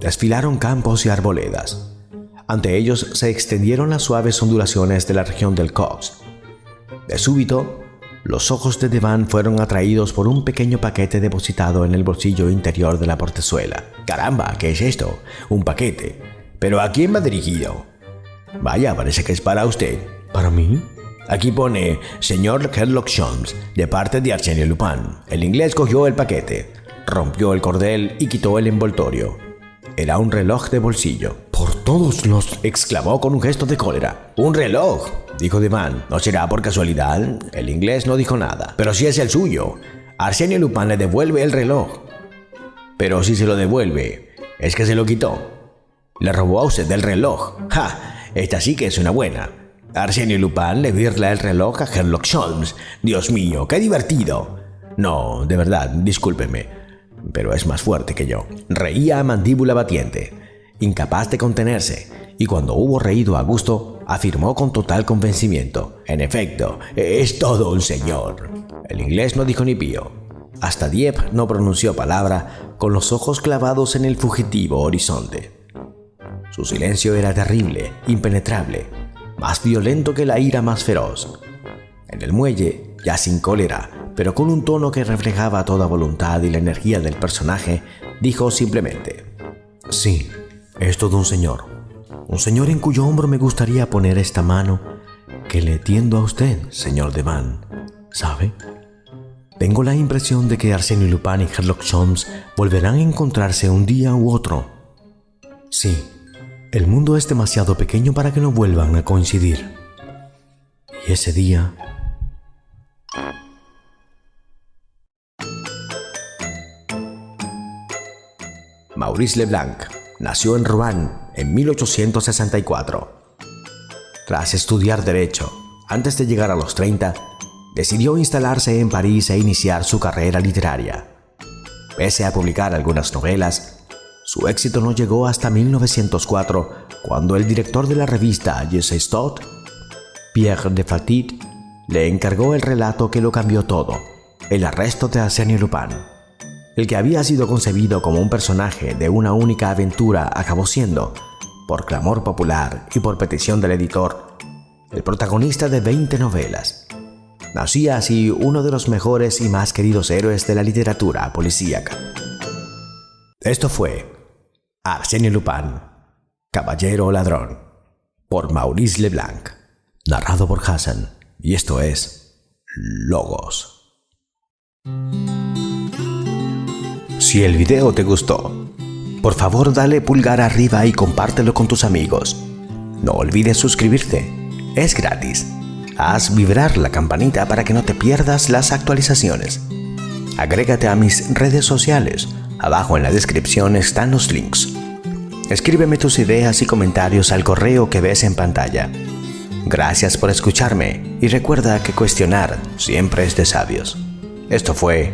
Desfilaron campos y arboledas. Ante ellos se extendieron las suaves ondulaciones de la región del Cox. De súbito, los ojos de Devan fueron atraídos por un pequeño paquete depositado en el bolsillo interior de la portezuela. Caramba, ¿qué es esto? Un paquete. ¿Pero a quién va dirigido? Vaya, parece que es para usted. ¿Para mí? Aquí pone señor Sherlock Holmes, de parte de Arsène Lupin. El inglés cogió el paquete, rompió el cordel y quitó el envoltorio. Era un reloj de bolsillo. Por todos los... exclamó con un gesto de cólera. ¡Un reloj! dijo Devane. ¿No será por casualidad? El inglés no dijo nada. Pero si es el suyo. Arsenio Lupin le devuelve el reloj. Pero si se lo devuelve, es que se lo quitó. Le robó a usted el reloj. ¡Ja! Esta sí que es una buena. Arsenio Lupin le virla el reloj a Sherlock Holmes. Dios mío, qué divertido. No, de verdad, discúlpeme, pero es más fuerte que yo. Reía a mandíbula batiente, incapaz de contenerse, y cuando hubo reído a gusto, afirmó con total convencimiento. En efecto, es todo un señor. El inglés no dijo ni pío. Hasta Dieppe no pronunció palabra, con los ojos clavados en el fugitivo horizonte. Su silencio era terrible, impenetrable, más violento que la ira más feroz. En el muelle, ya sin cólera, pero con un tono que reflejaba toda voluntad y la energía del personaje, dijo simplemente, Sí, es todo un señor. Un señor en cuyo hombro me gustaría poner esta mano que le tiendo a usted, señor Devan. ¿Sabe? Tengo la impresión de que Arsenio Lupin y Sherlock Holmes volverán a encontrarse un día u otro. Sí, el mundo es demasiado pequeño para que no vuelvan a coincidir. Y ese día... Maurice Leblanc nació en Rouen en 1864. Tras estudiar Derecho, antes de llegar a los 30, decidió instalarse en París e iniciar su carrera literaria. Pese a publicar algunas novelas, su éxito no llegó hasta 1904, cuando el director de la revista Jesse Stott, Pierre de Fatit, le encargó el relato que lo cambió todo, el arresto de Arsène Lupin. El que había sido concebido como un personaje de una única aventura acabó siendo, por clamor popular y por petición del editor, el protagonista de 20 novelas. Nacía así uno de los mejores y más queridos héroes de la literatura policíaca. Esto fue Arsenio Lupin, Caballero Ladrón, por Maurice Leblanc, narrado por Hassan, y esto es Logos. Si el video te gustó, por favor dale pulgar arriba y compártelo con tus amigos. No olvides suscribirte, es gratis. Haz vibrar la campanita para que no te pierdas las actualizaciones. Agrégate a mis redes sociales Abajo en la descripción están los links. Escríbeme tus ideas y comentarios al correo que ves en pantalla. Gracias por escucharme y recuerda que cuestionar siempre es de sabios. Esto fue.